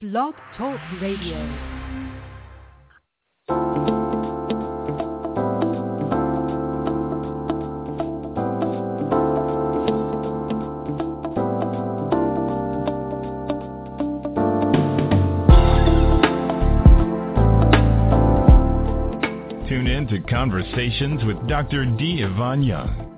Blog Talk Radio. Tune in to Conversations with Dr. D. Yvonne Young.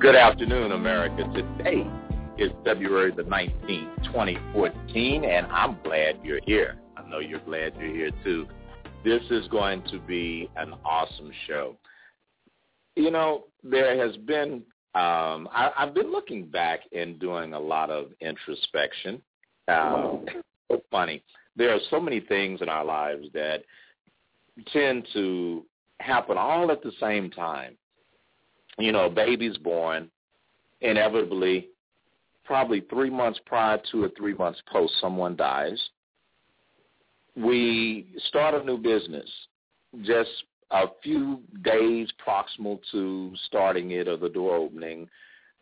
Good afternoon, America. Today is February the 19th, 2014, and I'm glad you're here. I know you're glad you're here too. This is going to be an awesome show. You know, there has been, um, I, I've been looking back and doing a lot of introspection. Um, so funny. There are so many things in our lives that tend to happen all at the same time you know, a baby's born, inevitably, probably three months prior to or three months post, someone dies. We start a new business just a few days proximal to starting it or the door opening.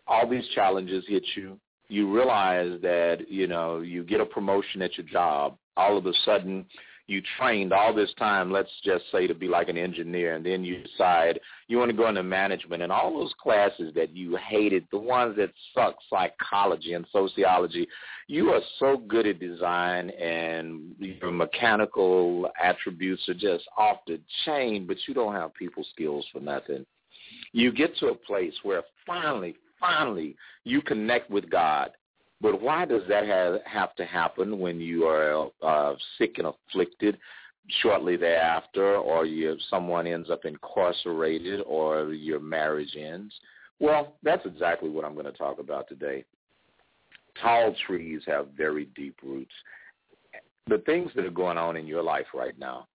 All these challenges hit you. You realize that, you know, you get a promotion at your job. All of a sudden, you trained all this time, let's just say to be like an engineer, and then you decide you want to go into management and all those classes that you hated, the ones that suck, psychology and sociology, you are so good at design and your mechanical attributes are just off the chain, but you don't have people skills for nothing. You get to a place where finally, finally you connect with God but why does that have, have to happen when you are uh, sick and afflicted shortly thereafter, or you, someone ends up incarcerated, or your marriage ends? Well, that's exactly what I'm going to talk about today. Tall trees have very deep roots. The things that are going on in your life right now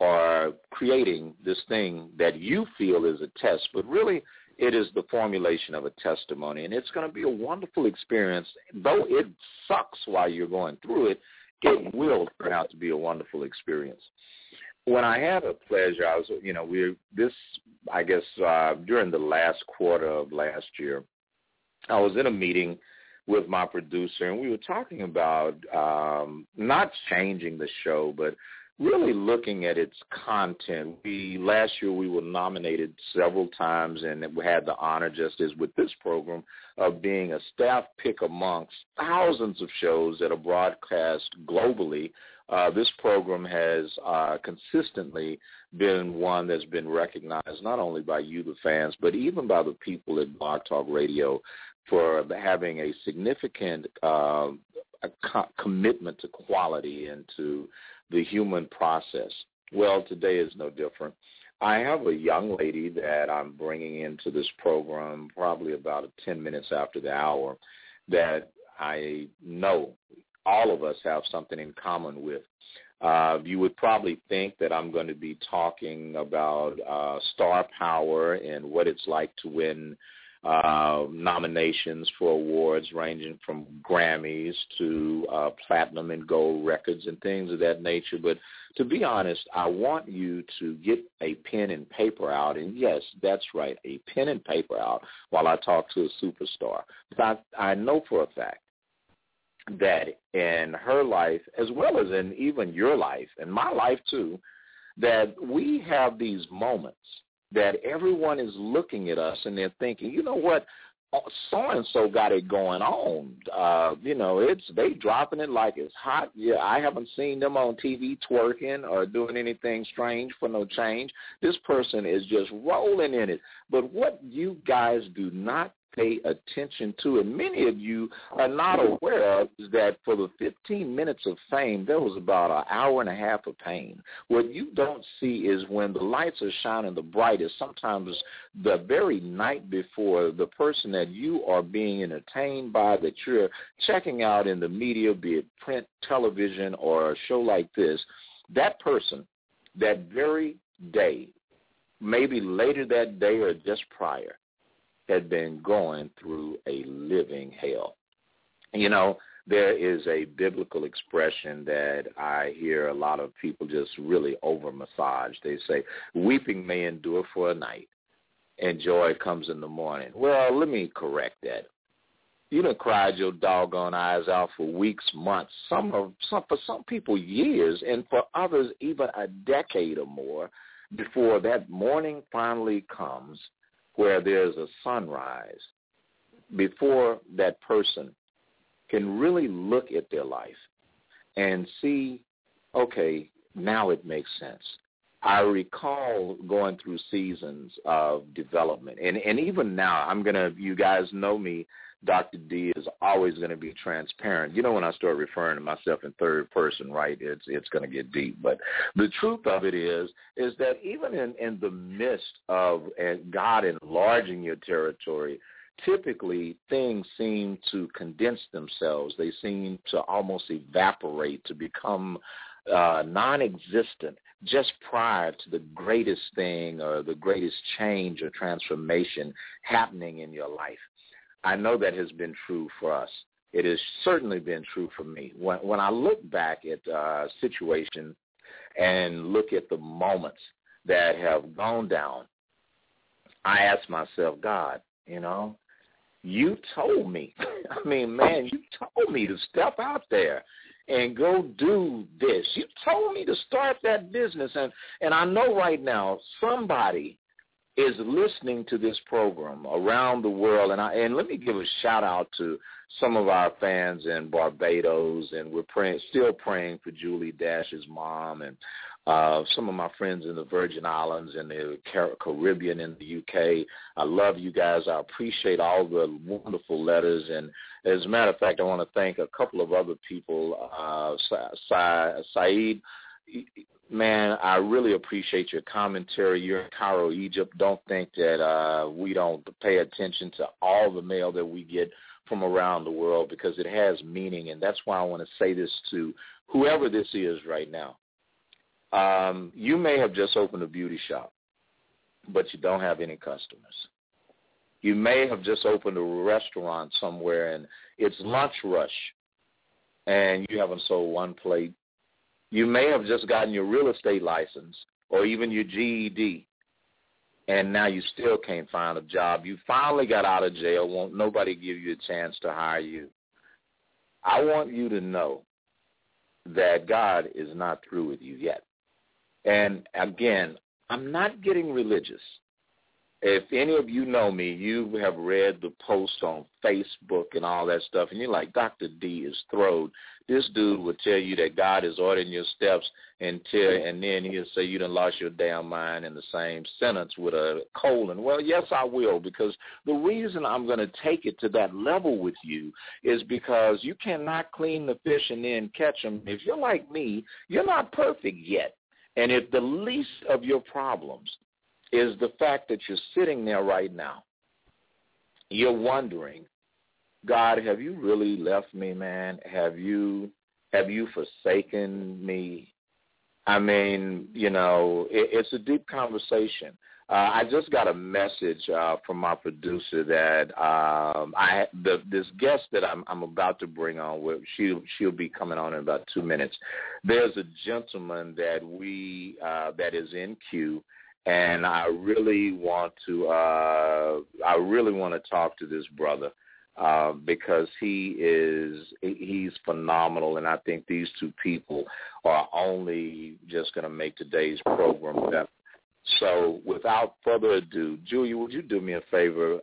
are creating this thing that you feel is a test, but really it is the formulation of a testimony, and it's going to be a wonderful experience. Though it sucks while you're going through it, it will turn out to be a wonderful experience. When I had a pleasure, I was, you know, we this, I guess, uh, during the last quarter of last year, I was in a meeting with my producer, and we were talking about um, not changing the show, but really looking at its content. We last year we were nominated several times, and we had the honor, just as with this program, of being a staff pick amongst thousands of shows that are broadcast globally. Uh, this program has uh, consistently been one that's been recognized not only by you, the fans, but even by the people at Blog Talk Radio for having a significant uh, a co- commitment to quality and to the human process. Well, today is no different. I have a young lady that I'm bringing into this program probably about 10 minutes after the hour that I know all of us have something in common with. Uh, you would probably think that I'm going to be talking about uh, star power and what it's like to win uh, nominations for awards ranging from Grammys to uh, platinum and gold records and things of that nature. But to be honest, I want you to get a pen and paper out. And yes, that's right, a pen and paper out while I talk to a superstar. But I, I know for a fact that in her life, as well as in even your life and my life too, that we have these moments that everyone is looking at us and they're thinking, you know what, so and so got it going on. Uh, you know, it's they dropping it like it's hot. Yeah, I haven't seen them on TV twerking or doing anything strange for no change. This person is just rolling in it. But what you guys do not pay attention to, and many of you are not aware of, is that for the 15 minutes of fame, there was about an hour and a half of pain. What you don't see is when the lights are shining the brightest, sometimes the very night before, the person that you are being entertained by, that you're checking out in the media, be it print, television, or a show like this, that person that very day, maybe later that day or just prior, had been going through a living hell. You know, there is a biblical expression that I hear a lot of people just really over massage. They say, weeping may endure for a night and joy comes in the morning. Well, let me correct that. You done cried your doggone eyes out for weeks, months, some of some for some people years, and for others even a decade or more before that morning finally comes where there's a sunrise, before that person can really look at their life and see, okay, now it makes sense. I recall going through seasons of development, and and even now, I'm gonna. You guys know me. Dr. D is always going to be transparent. You know, when I start referring to myself in third person, right? It's it's going to get deep. But the truth of it is, is that even in in the midst of God enlarging your territory, typically things seem to condense themselves. They seem to almost evaporate to become uh, non-existent just prior to the greatest thing or the greatest change or transformation happening in your life. I know that has been true for us. It has certainly been true for me. When, when I look back at uh, situation and look at the moments that have gone down, I ask myself, God, you know, you told me. I mean, man, you told me to step out there and go do this. You told me to start that business and and I know right now somebody is listening to this program around the world and I and let me give a shout out to some of our fans in Barbados and we're praying still praying for Julie Dash's mom and uh, some of my friends in the Virgin Islands and the Caribbean and the UK. I love you guys. I appreciate all the wonderful letters. And as a matter of fact, I want to thank a couple of other people. Uh, Sa- Saeed, man, I really appreciate your commentary. You're in Cairo, Egypt. Don't think that uh, we don't pay attention to all the mail that we get from around the world because it has meaning. And that's why I want to say this to whoever this is right now. Um, you may have just opened a beauty shop, but you don't have any customers. You may have just opened a restaurant somewhere and it's lunch rush and you haven't sold one plate. You may have just gotten your real estate license or even your GED and now you still can't find a job. You finally got out of jail. Won't nobody give you a chance to hire you. I want you to know that God is not through with you yet. And again, I'm not getting religious. If any of you know me, you have read the post on Facebook and all that stuff, and you're like, Dr. D is throwed. This dude will tell you that God is ordering your steps until, and then he'll say you done lost your damn mind in the same sentence with a colon. Well, yes, I will, because the reason I'm going to take it to that level with you is because you cannot clean the fish and then catch them. If you're like me, you're not perfect yet. And if the least of your problems is the fact that you're sitting there right now, you're wondering, God, have you really left me, man? Have you have you forsaken me? I mean, you know, it, it's a deep conversation. Uh, I just got a message uh, from my producer that um, I the, this guest that I'm, I'm about to bring on. With, she she'll be coming on in about two minutes. There's a gentleman that we uh, that is in queue, and I really want to uh, I really want to talk to this brother. Uh, because he is he's phenomenal, and I think these two people are only just going to make today's program better. So without further ado, Julia, would you do me a favor?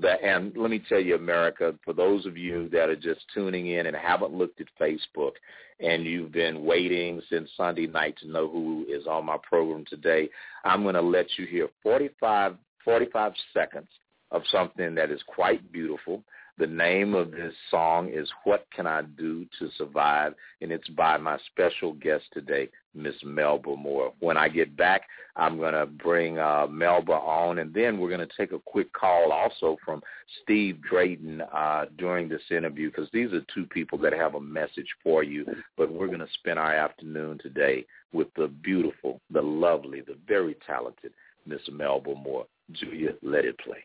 That, and let me tell you, America, for those of you that are just tuning in and haven't looked at Facebook and you've been waiting since Sunday night to know who is on my program today, I'm going to let you hear 45, 45 seconds of something that is quite beautiful. The name of this song is What Can I Do to Survive? And it's by my special guest today, Miss Melba Moore. When I get back, I'm going to bring uh, Melba on, and then we're going to take a quick call also from Steve Drayton uh, during this interview because these are two people that have a message for you. But we're going to spend our afternoon today with the beautiful, the lovely, the very talented Miss Melba Moore. Julia, let it play.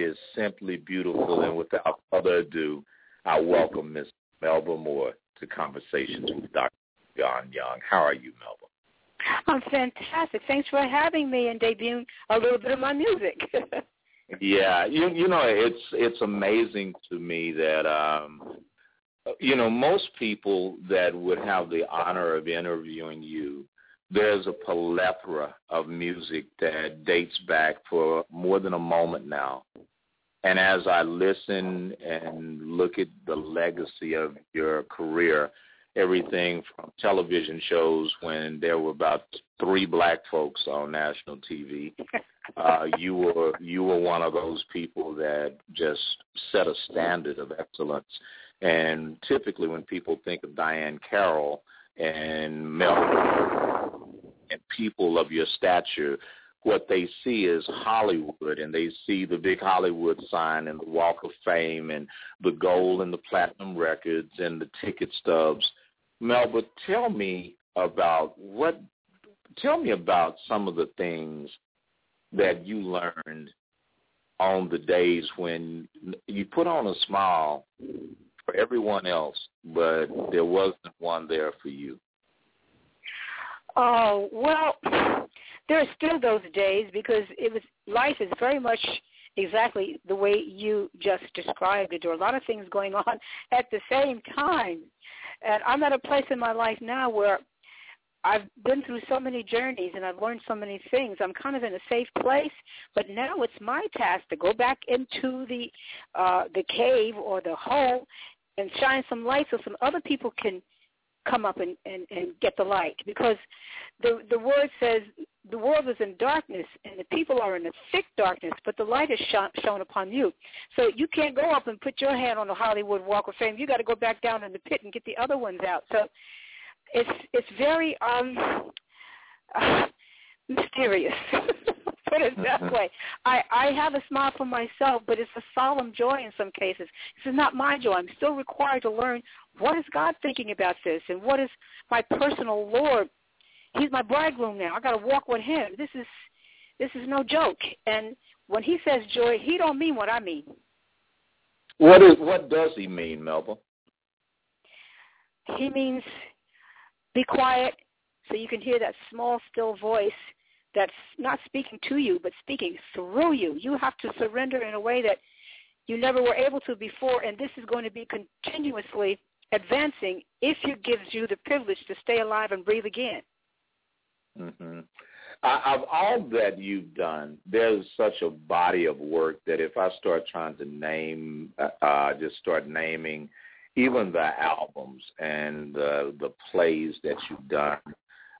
Is simply beautiful. And without further ado, I welcome Miss Melba Moore to Conversations with Dr. John Young. How are you, Melba? I'm fantastic. Thanks for having me and debuting a little bit of my music. Yeah, you you know it's it's amazing to me that um you know most people that would have the honor of interviewing you there's a plethora of music that dates back for more than a moment now. And as I listen and look at the legacy of your career, everything from television shows when there were about three black folks on national TV. Uh, you were you were one of those people that just set a standard of excellence. And typically, when people think of Diahann Carroll and Mel and people of your stature, what they see is Hollywood, and they see the big Hollywood sign and the Walk of Fame and the gold and the platinum records and the ticket stubs. Melba, tell me about what. Tell me about some of the things that you learned on the days when you put on a smile for everyone else, but there wasn't one there for you. oh well, there are still those days because it was life is very much exactly the way you just described it. There are a lot of things going on at the same time, and I'm at a place in my life now where I've been through so many journeys and I've learned so many things. I'm kind of in a safe place, but now it's my task to go back into the uh the cave or the hole and shine some light so some other people can come up and, and, and get the light because the the word says the world is in darkness and the people are in a thick darkness, but the light is shone, shown upon you. So you can't go up and put your hand on the Hollywood Walk of Fame. You got to go back down in the pit and get the other ones out. So it's it's very um uh, mysterious. Put it that way. I I have a smile for myself, but it's a solemn joy in some cases. This is not my joy. I'm still required to learn what is God thinking about this, and what is my personal Lord. He's my bridegroom now. I got to walk with Him. This is this is no joke. And when He says joy, He don't mean what I mean. What is what does he mean, Melba? He means be quiet so you can hear that small, still voice that's not speaking to you, but speaking through you. You have to surrender in a way that you never were able to before, and this is going to be continuously advancing if it gives you the privilege to stay alive and breathe again. Mm-hmm. Of all that you've done, there's such a body of work that if I start trying to name, uh, just start naming even the albums and the the plays that you've done,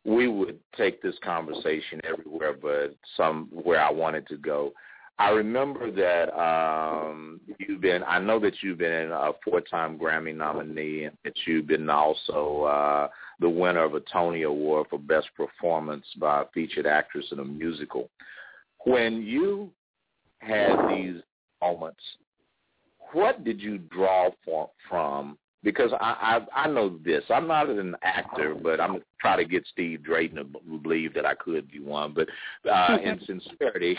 we would take this conversation everywhere but some where I wanted to go. I remember that um you've been I know that you've been a four time Grammy nominee and that you've been also uh the winner of a Tony Award for Best Performance by a featured actress in a musical. When you had these moments, what did you draw from? Because I, I I know this. I'm not an actor, but I'm gonna try to get Steve Drayton to believe that I could be one. But uh, in sincerity,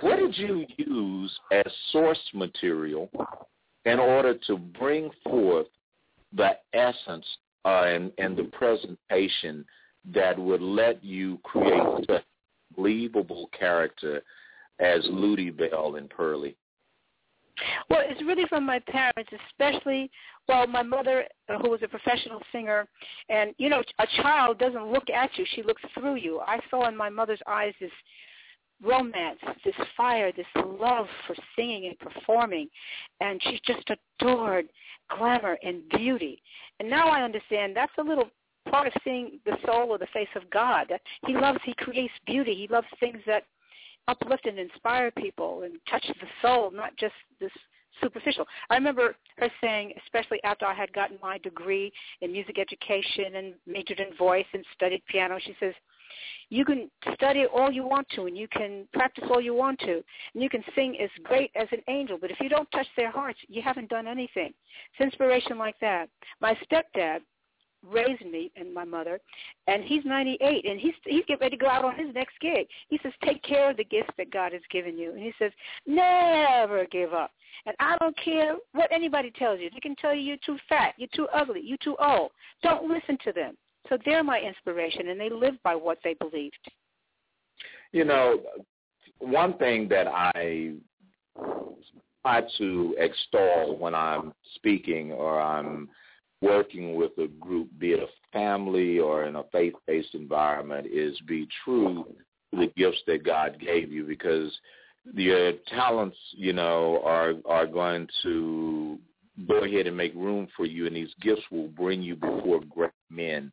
what did you use as source material in order to bring forth the essence uh, and, and the presentation that would let you create such believable character as Lutiebelle and Purlie? Well, it's really from my parents, especially well, my mother, uh, who was a professional singer, and you know, a child doesn't look at you; she looks through you. I saw in my mother's eyes this romance, this fire, this love for singing and performing, and she just adored glamour and beauty. And now I understand that's a little part of seeing the soul or the face of God. He loves, he creates beauty. He loves things that uplift and inspire people and touch the soul, not just this superficial. I remember her saying, especially after I had gotten my degree in music education and majored in voice and studied piano, she says, you can study all you want to and you can practice all you want to and you can sing as great as an angel. But if you don't touch their hearts you haven't done anything. It's inspiration like that. My stepdad raised me and my mother and he's 98 and he's he's getting ready to go out on his next gig. He says take care of the gifts that god has given you. And he says never give up. And i don't care what anybody tells you. They can tell you you're too fat you're too ugly you're too old. Don't listen to them so they're my inspiration and they live by what they believed. You know one thing that i try to extol when i'm speaking or i'm working with a group, be it a family or in a faith-based environment, is be true to the gifts that God gave you because your talents, you know, are are going to go ahead and make room for you, and these gifts will bring you before great men.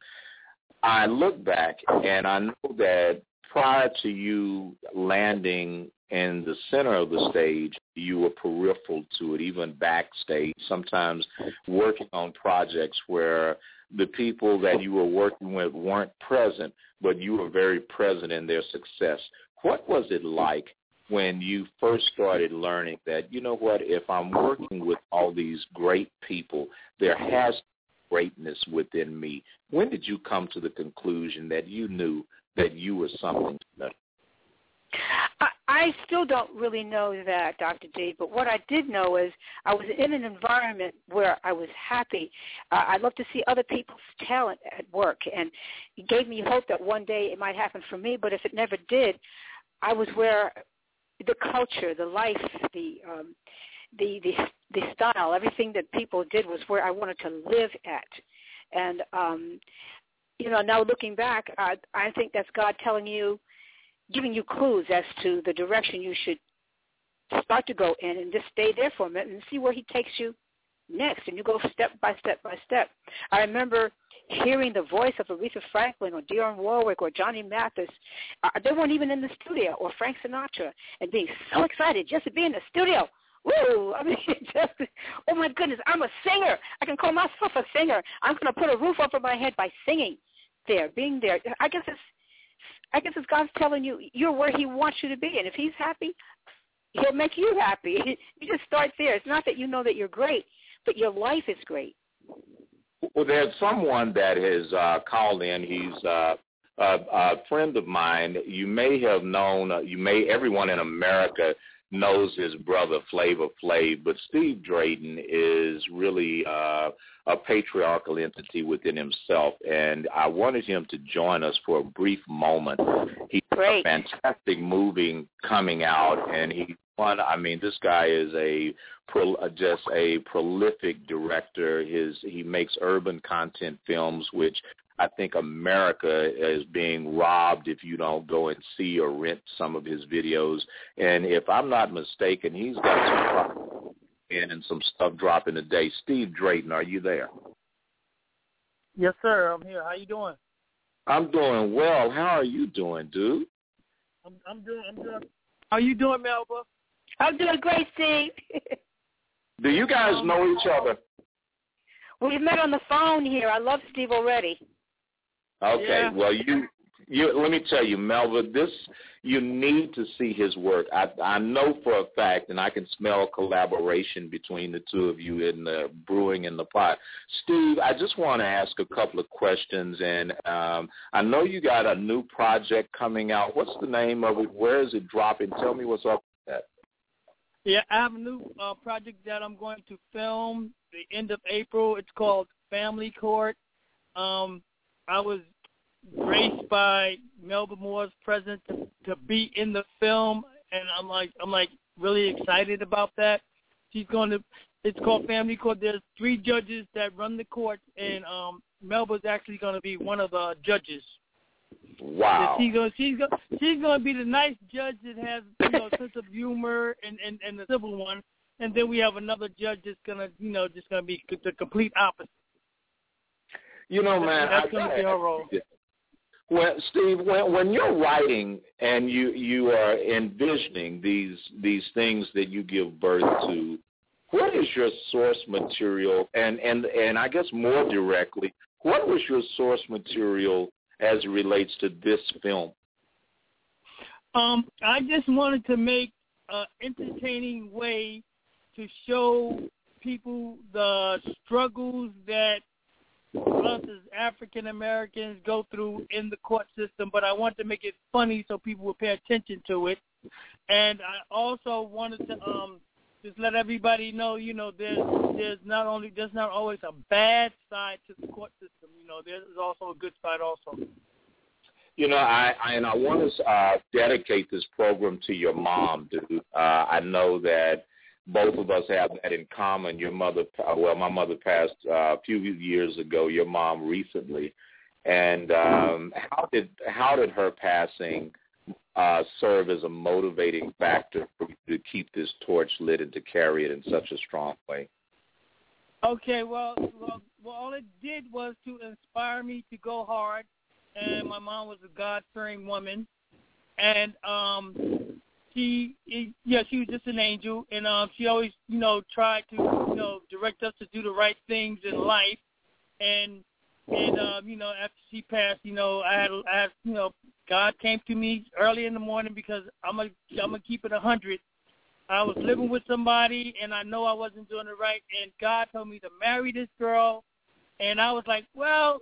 I look back and I know that prior to you landing in the center of the stage, you were peripheral to it, even backstage, sometimes working on projects where the people that you were working with weren't present, but you were very present in their success. What was it like when you first started learning that, you know what, if I'm working with all these great people, there has greatness within me. When did you come to the conclusion that you knew that you were something special? I, I still don't really know that, Dr. D, but what I did know is I was in an environment where I was happy. Uh, I love to see other people's talent at work, and it gave me hope that one day it might happen for me, but if it never did, I was where the culture, the life, the um, the the the style, everything that people did was where I wanted to live at. And um you know, now looking back, I I think that's God telling you giving you clues as to the direction you should start to go in and just stay there for a minute and see where he takes you next and you go step by step by step. I remember hearing the voice of Aretha Franklin or Dionne Warwick or Johnny Mathis. Uh, they weren't even in the studio or Frank Sinatra and being so excited just to be in the studio. Woo! I mean, just, oh my goodness, I'm a singer. I can call myself a singer. I'm going to put a roof over my head by singing there, being there. I guess it's I guess it's God's telling you you're where He wants you to be, and if He's happy, He'll make you happy. you just start there. It's not that you know that you're great, but your life is great. Well, there's someone that has uh, called in. He's uh, a, a friend of mine. You may have known. Uh, you may everyone in America knows his brother Flavor Flav, but Steve Drayton is really uh, a patriarchal entity within himself, and I wanted him to join us for a brief moment. He's Great. a fantastic movie coming out, and he one. I mean, this guy is a pro, uh, just a prolific director. His he makes urban content films, which I think America is being robbed if you don't go and see or rent some of his videos. And if I'm not mistaken, he's got some in and some stuff dropping today. Steve Drayton, are you there? Yes, sir. I'm here. How you doing? I'm doing well. How are you doing, dude? I'm, I'm doing. I'm doing. How you doing, Melba? I'm doing great, Steve. Do you guys know each other? We've met on the phone here. I love Steve already. Okay. Yeah. Well, you You, let me tell you, Melba, this you need to see his work. I, I know for a fact, and I can smell collaboration between the two of you in the brewing in the pot. Steve, I just want to ask a couple of questions, and um, I know you got a new project coming out. What's the name of it? Where is it dropping? Tell me what's up with that. Yeah, I have a new uh, project that I'm going to film the end of April. It's called Family Court. Um, I was graced by Melba Moore's presence to, to be in the film, and I'm like I'm like really excited about that. She's going to. It's called Family Court. There's three judges that run the court, and um, Melba's actually going to be one of the judges. Wow. She's going. She's going. She's to be the nice judge that has you know sense of humor and and and the civil one, and then we have another judge that's going to you know just to be the complete opposite. You know, man, that's I, going to be her role. Well, Steve, when, when you're writing and you you are envisioning these these things that you give birth to, what is your source material? And and and I guess more directly, what was your source material as it relates to this film? Um, I just wanted to make an entertaining way to show people the struggles that us as African Americans go through in the court system, but I want to make it funny so people will pay attention to it. And I also wanted to um just let everybody know, you know, there's there's not only there's not always a bad side to the court system. You know, there's also a good side also. You know, I, I and I want to uh, dedicate this program to your mom, dude. Uh, I know that both of us have that in common. Your mother, well, my mother passed uh, a few years ago. Your mom recently, and um, how did how did her passing uh, serve as a motivating factor for you to keep this torch lit and to carry it in such a strong way? Okay, well, well, well, all it did was to inspire me to go hard and my mom was a God fearing woman, and um, she, yeah, she was just an angel, and um, she always, you know, tried to, you know, direct us to do the right things in life, and and um, you know, after she passed, you know, I had, I had, you know, God came to me early in the morning because I'm gonna, I'm gonna keep it a hundred. I was living with somebody, and I know I wasn't doing it right, and God told me to marry this girl, and I was like, well,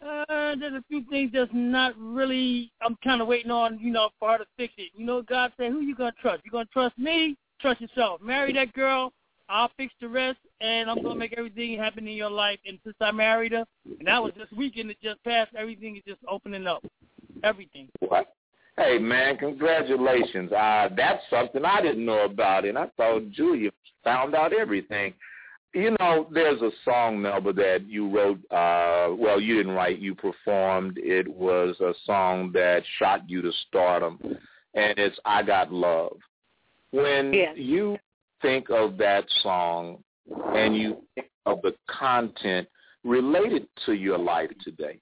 uh, there's a few things that's not really. I'm kind of waiting on, you know, for her to fix it. You know, God said, "Who you gonna trust? You gonna trust me? Trust yourself. Marry that girl. I'll fix the rest, and I'm gonna make everything happen in your life." And since I married her, and that was this weekend that just passed, everything is just opening up. Everything. What? Hey man, congratulations. Uh, that's something I didn't know about, and I thought Julia found out everything. You know, there's a song, Melba, that you wrote. Uh, well, you didn't write. You performed. It was a song that shot you to stardom, and it's "I Got Love." When Yeah. you think of that song, and you think of the content related to your life today,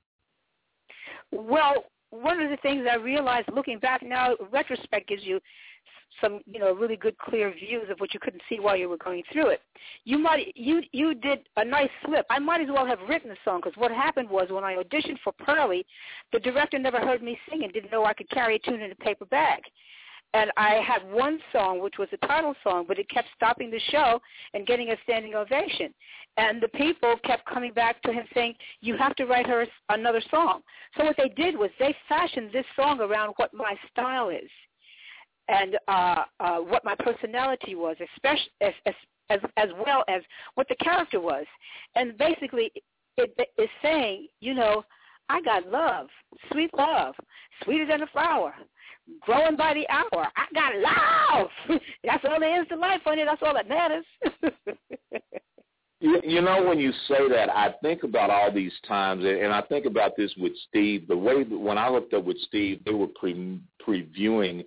Well, one of the things I realized looking back now, retrospect gives you some, you know, really good clear views of what you couldn't see while you were going through it. You might, you you did a nice flip. I might as well have written the song because what happened was when I auditioned for Purlie, the director never heard me sing and didn't know I could carry a tune in a paper bag. And I had one song, which was a title song, but it kept stopping the show and getting a standing ovation. And the people kept coming back to him saying, you have to write her another song. So what they did was they fashioned this song around what my style is and uh, uh, what my personality was, especially as, as as as well as what the character was. And basically, it is saying, you know, I got love, sweet love, sweeter than a flower, growing by the hour. I got love. That's all there is to life, honey. That's all that matters. You, you know, when you say that, I think about all these times, and I think about this with Steve. The way that when I looked up with Steve, they were pre- previewing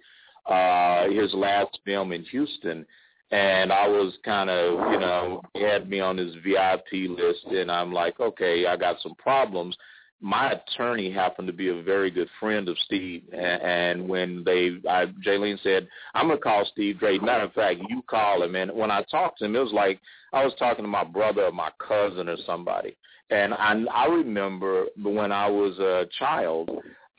uh, his last film in Houston, and I was kind of, you know, he had me on his VIP list, and I'm like, okay, I got some problems. My attorney happened to be a very good friend of Steve, and, when they, I, Jaylene said, I'm gonna call Steve Drake. Matter of fact, you call him. And when I talked to him, it was like I was talking to my brother or my cousin or somebody. And I, I remember when I was a child,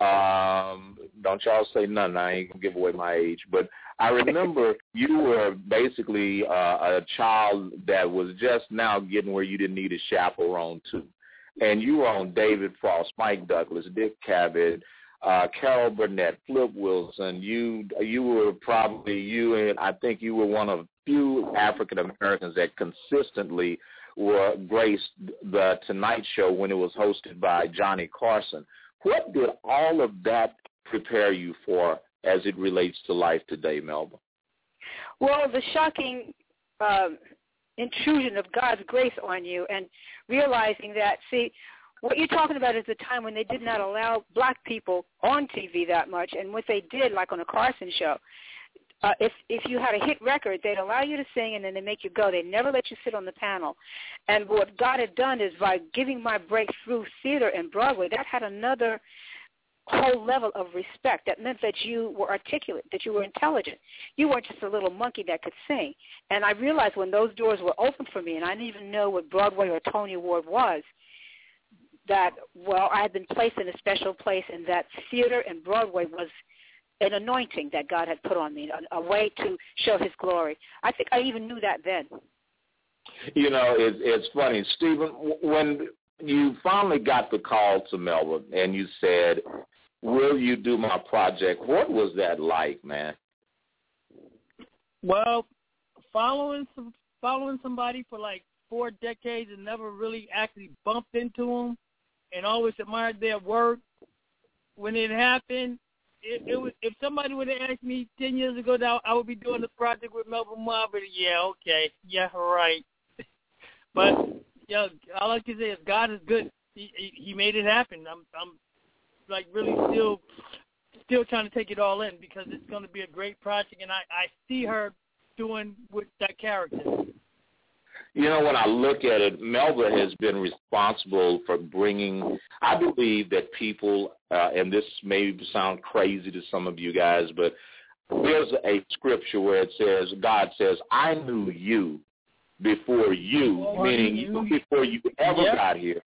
Um, don't y'all say nothing. I ain't gonna give away my age, but I remember you were basically uh, a child that was just now getting where you didn't need a chaperone to, and you were on David Frost, Mike Douglas, Dick Cavett, uh, Carol Burnett, Flip Wilson. You you were probably you and I think you were one of few African Americans that consistently were graced the Tonight Show when it was hosted by Johnny Carson. What did all of that prepare you for as it relates to life today, Melba? Well, the shocking um, intrusion of God's grace on you and realizing that, see, what you're talking about is the time when they did not allow black people on TV that much, and what they did, like on a Carson show, uh, if if you had a hit record, they'd allow you to sing and then they make you go. They never let you sit on the panel. And what God had done is by giving my breakthrough theater and Broadway, that had another whole level of respect. That meant that you were articulate, that you were intelligent. You weren't just a little monkey that could sing. And I realized when those doors were open for me, and I didn't even know what Broadway or Tony Award was, that well, I had been placed in a special place, and that theater and Broadway was an anointing that God had put on me, a, a way to show His glory. I think I even knew that then. You know, it, it's funny, Stephen. When you finally got the call to Melbourne and you said, "Will you do my project?" What was that like, man? Well, following some, following somebody for like four decades and never really actually bumped into them, and always admired their work. When it happened, it, it was if somebody would have asked me ten years ago that I would be doing the project with Melvin Marbury, yeah, okay, yeah, right. but you know, all I can say is God is good. He he made it happen. I'm I'm like really still still trying to take it all in because it's going to be a great project, and I I see her doing with that character. You know, when I look at it, Melba has been responsible for bringing. I believe that people, uh, and this may sound crazy to some of you guys, but there's a scripture where it says, God says, "I knew you before you," meaning you before you ever yep. got here.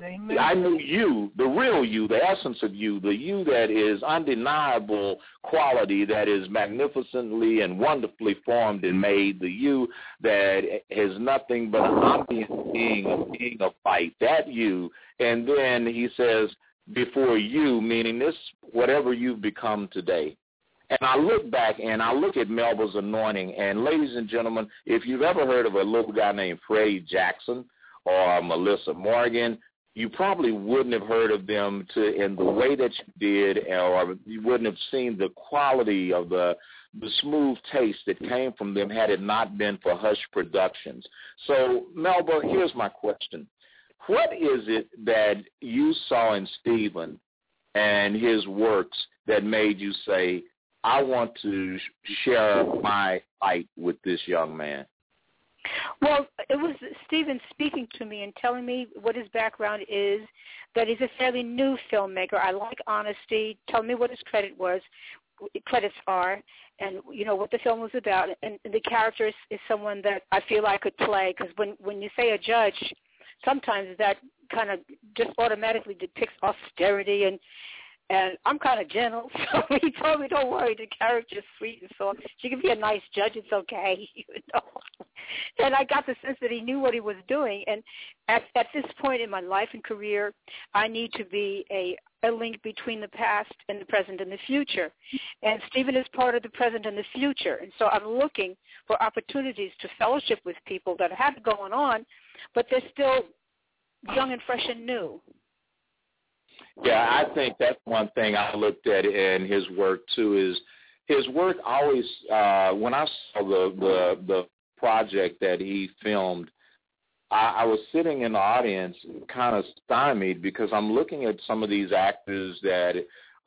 Amen. I knew you, the real you, the essence of you, the you that is undeniable quality, that is magnificently and wonderfully formed and made, the you that has nothing but an obvious being of being a fight, that you. And then he says, before you, meaning this, whatever you've become today. And I look back and I look at Melba's anointing. And ladies and gentlemen, if you've ever heard of a little guy named Freddie Jackson or Meli'sa Morgan, you probably wouldn't have heard of them to in the way that you did, or you wouldn't have seen the quality of the the smooth taste that came from them had it not been for Hush Productions. So, Melba, here's my question: What is it that you saw in Stephen and his works that made you say, "I want to share my fight with this young man"? Well, it was Stephen speaking to me and telling me what his background is, that he's a fairly new filmmaker. I like honesty. Tell me what his credit was, credits are, and you know what the film was about. And the character is, is someone that I feel I could play because when when you say a judge, sometimes that kind of just automatically depicts austerity and and I'm kind of gentle, so he told me, "Don't worry, the character's sweet and so she can be a nice judge. It's okay, you know." And I got the sense that he knew what he was doing. And at at this point in my life and career, I need to be a a link between the past and the present and the future. And Stephen is part of the present and the future. And so I'm looking for opportunities to fellowship with people that have going on, but they're still young and fresh and new. Yeah, I think that's one thing I looked at in his work too. Is his work always uh, when I saw the the the project that he filmed, I, I was sitting in the audience kind of stymied because I'm looking at some of these actors that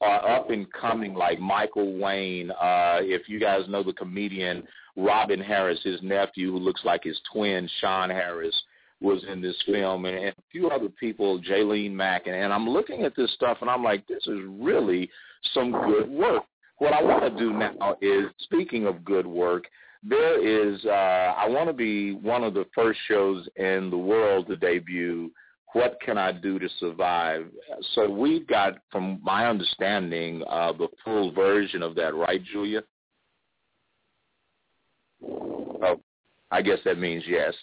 are up and coming, like Michael Wayne. Uh, if you guys know the comedian Robin Harris, his nephew, who looks like his twin Sean Harris was in this film, and, and a few other people, Jaylene Mack, and, and I'm looking at this stuff, and I'm like, this is really some good work. What I want to do now is, speaking of good work, there is, uh, I want to be one of the first shows in the world to debut what can I do to survive? So we've got, from my understanding, uh, the full version of that, right, Julia? Oh, I guess that means yes.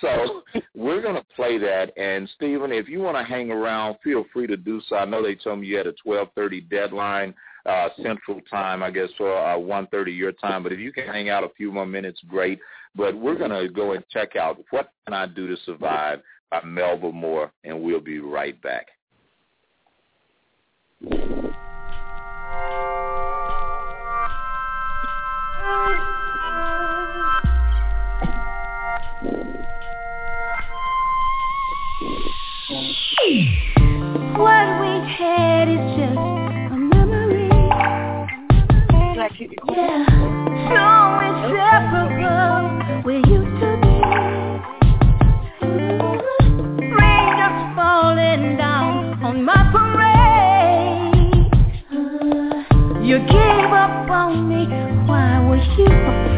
So we're going to play that. And Stephen, if you want to hang around, feel free to do so. I know they told me you had a 12:30 deadline uh, Central Time, I guess, or uh, 1:30 your time. But if you can hang out a few more minutes, great. But we're going to go and check out what can I do to survive by Melba Moore, and we'll be right back. What we had is just a memory. Yeah. So inseparable, we used to be. Rain just falling down on my parade. You gave up on me. Why were you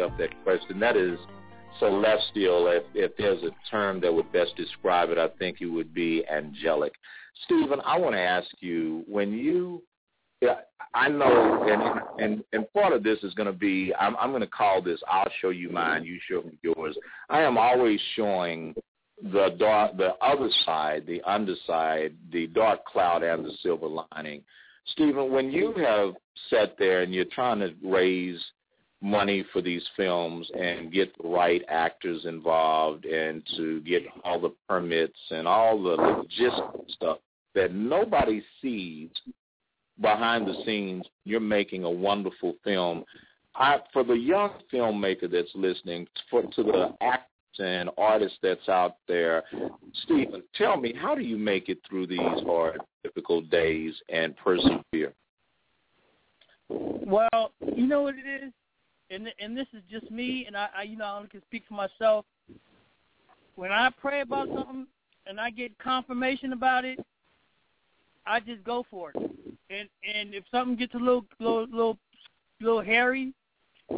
myself that question. That is celestial. If, if there's a term that would best describe it, I think it would be angelic. Stephen, I want to ask you, when you, yeah, I know, and, and, and part of this is going to be, I'm, I'm going to call this, I'll show you mine, you show me yours. I am always showing the dark, the other side, the underside, the dark cloud and the silver lining. Stephen, when you have sat there and you're trying to raise money for these films and get the right actors involved and to get all the permits and all the logistical stuff that nobody sees behind the scenes, you're making a wonderful film. I, for the young filmmaker that's listening, for to the actors and artists that's out there, Stephen, tell me, how do you make it through these hard, difficult days and persevere? Well, you know what it is, and and this is just me, and I, I you know I only can speak for myself. When I pray about something and I get confirmation about it, I just go for it. And and if something gets a little little little little hairy,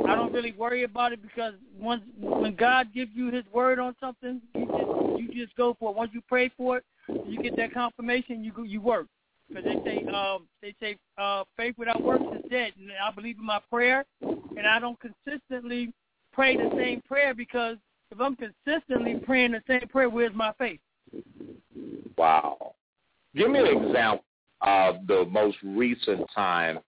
I don't really worry about it because once when God gives you His word on something, you just you just go for it. Once you pray for it, you get that confirmation. You go, you work because they say um, they say uh, faith without works is dead. And I believe in my prayer, and I don't consistently pray the same prayer because if I'm consistently praying the same prayer, where's my faith? Wow. Give me an example of the most recent time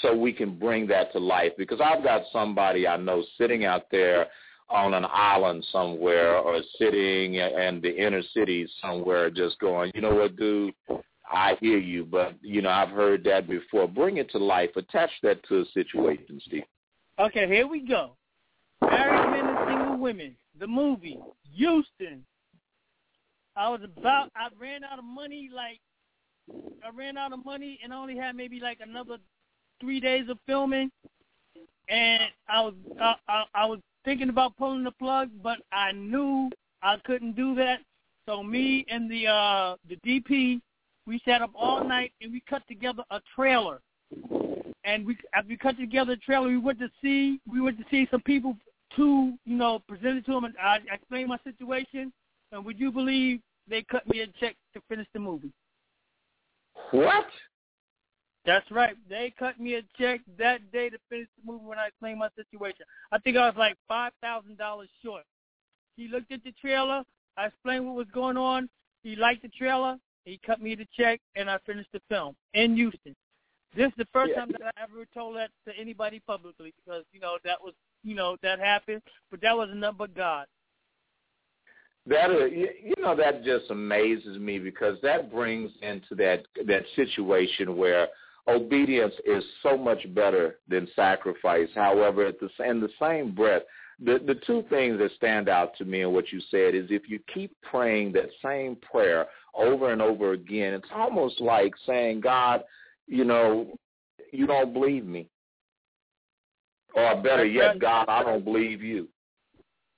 so we can bring that to life because I've got somebody I know sitting out there on an island somewhere or sitting in the inner city somewhere just going, you know what, dude, I hear you, but, you know, I've heard that before. Bring it to life. Attach that to a situation, Steve. Okay, here we go. Married Men and Single Women, the movie, Houston. I was about, I ran out of money, like, I ran out of money and only had maybe like another three days of filming, and I was I, I, I was thinking about pulling the plug, but I knew I couldn't do that. So me and the uh the DP, we sat up all night and we cut together a trailer. And we after we cut together a trailer, we went to see we went to see some people to you know presented to them, and I explained my situation. And would you believe they cut me a check to finish the movie? What? That's right. They cut me a check that day to finish the movie when I explained my situation. I think I was like five thousand dollars short. He looked at the trailer. I explained what was going on. He liked the trailer. He cut me the check, and I finished the film in Houston. This is the first Yeah. time that I ever told that to anybody publicly because you know that was you know that happened, but that was nothing but God. That you, you know that just amazes me because that brings into that that situation where obedience is so much better than sacrifice. However, at the in the same breath, the the two things that stand out to me in what you said is if you keep praying that same prayer over and over again, it's almost like saying, God, you know, you don't believe me, or better yet, God, I don't believe you.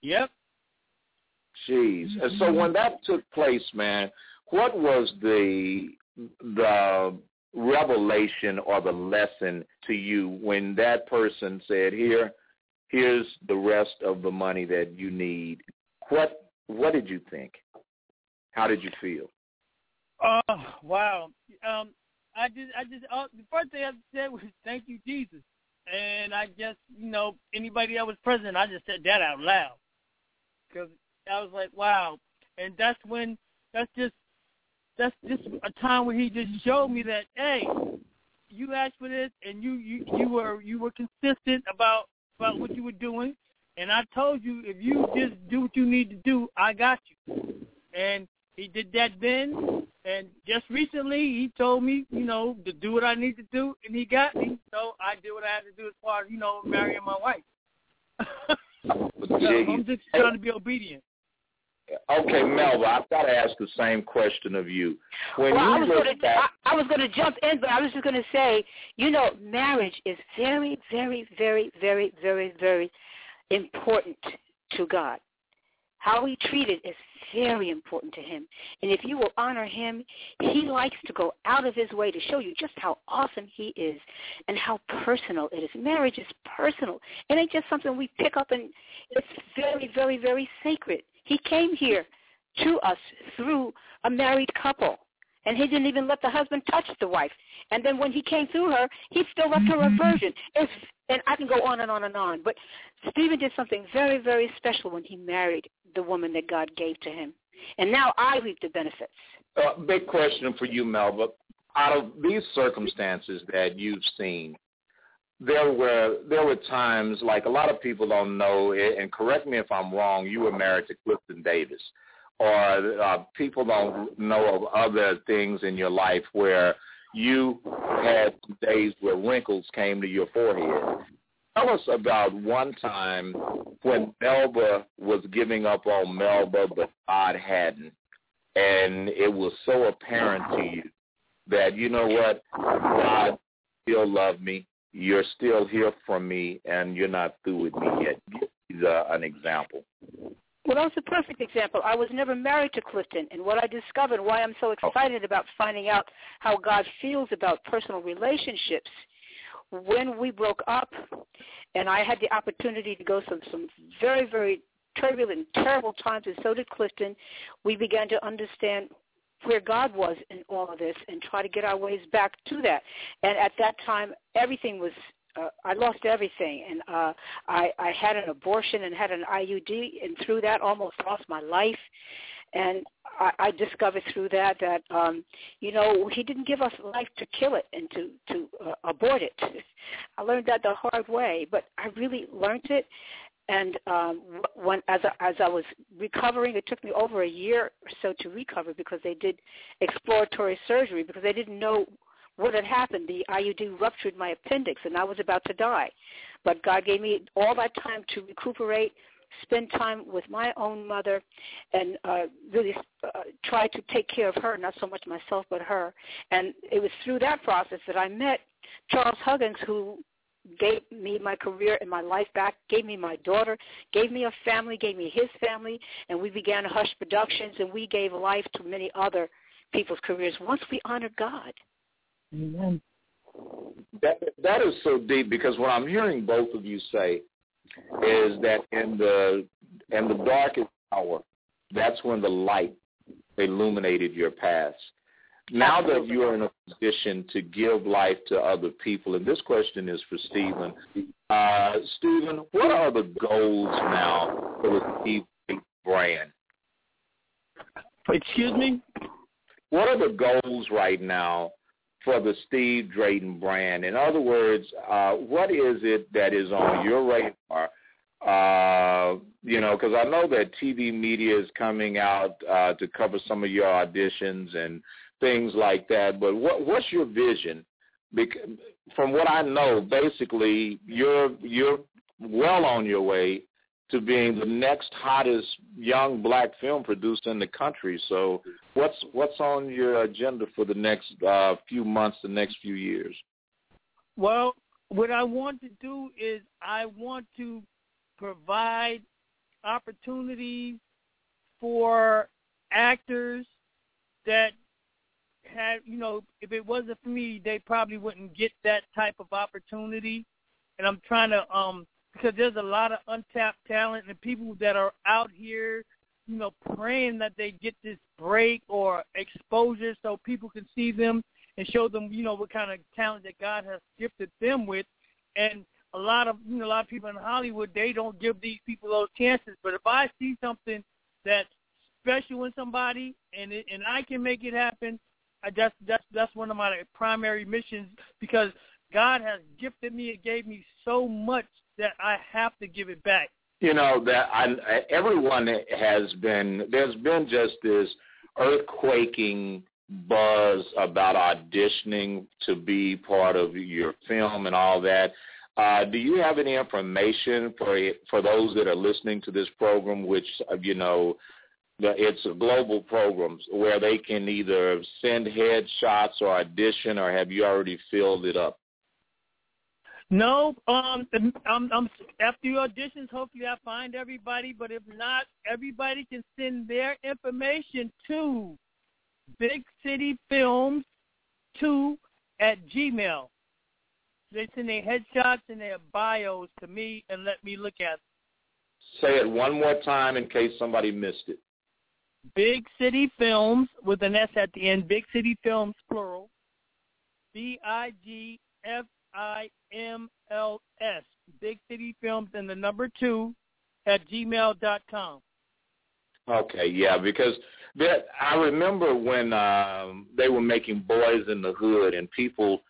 Yep. Jeez. And so mm-hmm. when that took place, man, what was the the revelation or the lesson to you when that person said, "Here, here's the rest of the money that you need." What what did you think? How did you feel? Oh wow. Um, I just, I just, uh, the first thing I said was thank you, Jesus, and I just, you know, anybody that was present, I just said that out loud because I was like, wow, and that's when, that's just, that's just a time where he just showed me that, hey, you asked for this, and you, you, you were, you were consistent about about what you were doing, and I told you if you just do what you need to do, I got you, and he did that then, and just recently he told me, you know, to do what I need to do, and he got me. So I did what I had to do as far as you know, marrying my wife. so I'm just trying to be obedient. Okay, Melba, I've got to ask the same question of you. When well, I you was look going to back, I, I was going to jump in, but I was just going to say, you know, marriage is very, very, very, very, very, very important to God. How we treat it is very important to him. And if you will honor him, he likes to go out of his way to show you just how awesome he is and how personal it is. Marriage is personal. It ain't just something we pick up and it's very, very, very sacred. He came here to us through a married couple. And he didn't even let the husband touch the wife. And then when he came through her, he still left her a virgin. It's, and I can go on and on and on. But Stephen did something very, very special when he married the woman that God gave to him. And now I reap the benefits. uh, big question for you, Melba. Out of these circumstances that you've seen, there were there were times like a lot of people don't know, and correct me if I'm wrong. You were married to Clifton Davis, or uh, people don't know of other things in your life where you had days where wrinkles came to your forehead. tell us about one time when Melba was giving up on Melba, but God hadn't, and it was so apparent to you that you know what, God still love me. You're still here for me, and you're not through with me yet. Give uh, an example. Well, that was a perfect example. I was never married to Clifton, and what I discovered, why I'm so excited about finding out how God feels about personal relationships, when we broke up, and I had the opportunity to go through some very very turbulent, terrible times, and so did Clifton. We began to understand where God was in all of this and try to get our ways back to that. And at that time, everything was uh, I lost everything, and uh, I, I had an abortion and had an IUD, and through that, almost lost my life. And I, I discovered through that that um, you know he didn't give us life to kill it and to to uh, abort it. I learned that the hard way, but I really learned it. And um, when as I, as I was recovering, it took me over a year or so to recover because they did exploratory surgery because they didn't know what had happened. The IUD ruptured my appendix, and I was about to die. But God gave me all that time to recuperate, spend time with my own mother, and uh, really uh, try to take care of her, not so much myself, but her. And it was through that process that I met Charles Huggins, who gave me my career and my life back, gave me my daughter, gave me a family, gave me his family, and we began Hush Productions, and we gave life to many other people's careers once we honored God. Amen. That that is so deep because what I'm hearing both of you say is that in the in the darkest hour, that's when the light illuminated your past. Now that you are in a position to give life to other people, and this question is for Stephen. Uh, Stephen, what are the goals now for the Steve brand? Excuse me? What are the goals right now for the Steve Drayton brand? In other words, uh, what is it that is on your radar? Uh, you know, because I know that TV media is coming out uh, to cover some of your auditions and things like that. But what, what's your vision? Because from what I know, basically, you're you're well on your way to being the next hottest young black film producer in the country. So, what's what's on your agenda for the next uh, few months, the next few years? Well, what I want to do is I want to provide opportunities for actors that had, you know, if it wasn't for me, they probably wouldn't get that type of opportunity. And I'm trying to, um, because there's a lot of untapped talent and people that are out here, you know, praying that they get this break or exposure so people can see them and show them, you know, what kind of talent that God has gifted them with. And a lot of, you know, a lot of people in Hollywood, they don't give these people those chances. But if I see something that's special in somebody and it, and I can make it happen, that's that's that's one of my primary missions because God has gifted me and gave me so much that I have to give it back. You know that I, everyone has been. There's been just this earthquaking buzz about auditioning to be part of your film and all that. Uh, do you have any information for for those that are listening to this program, which you know it's a global program where they can either send headshots or audition, or have you already filled it up? No, um, I'm, I'm after your auditions. Hopefully, I find everybody. But if not, everybody can send their information to Big City Films two at Gmail. They send their headshots and their bios to me and let me look at them. Say it one more time in case somebody missed it. Big City Films with an S at the end. Big City Films plural. B I G F I M L S. Big City Films and the number two at gmail dot com. Okay, yeah, because that I remember when um, they were making Boyz n the Hood, and people,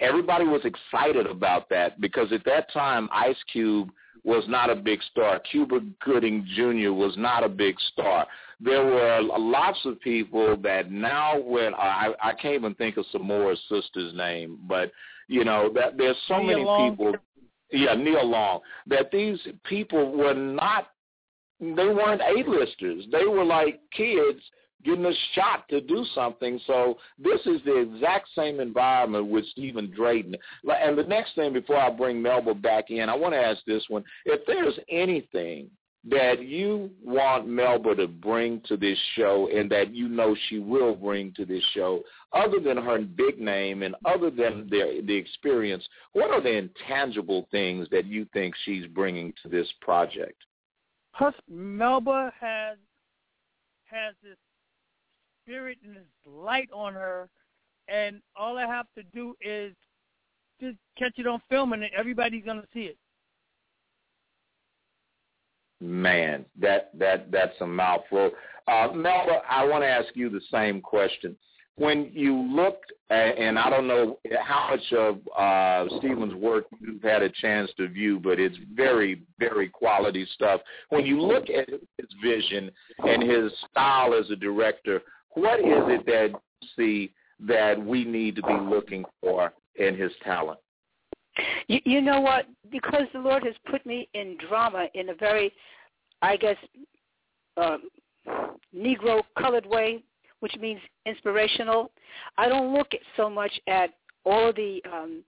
everybody was excited about that because at that time Ice Cube was not a big star. Cuba Gooding Jr. was not a big star. There were lots of people that now when I I can't even think of Samoa's sister's name, but you know that there's so many people. yeah, Nia Long, that these people were not, they weren't A-listers. They were like kids getting a shot to do something. So this is the exact same environment with Stephen Drayton. And the next thing before I bring Melba back in, I want to ask this one. If there's anything that you want Melba to bring to this show and that you know she will bring to this show, other than her big name and other than the, the experience, what are the intangible things that you think she's bringing to this project? Plus, Melba has has this spirit and this light on her, and all I have to do is just catch it on film, and everybody's gonna see it. Man, that that that's a mouthful. Uh, Melba, I want to ask you the same question. When you looked, at, and I don't know how much of uh, Stephen's work you've had a chance to view, but it's very, very quality stuff. When you look at his vision and his style as a director, what is it that you see that we need to be looking for in his talent? You, you know what? Because the Lord has put me in drama in a very, I guess, um, Negro colored way, which means inspirational. I don't look at so much at all the um,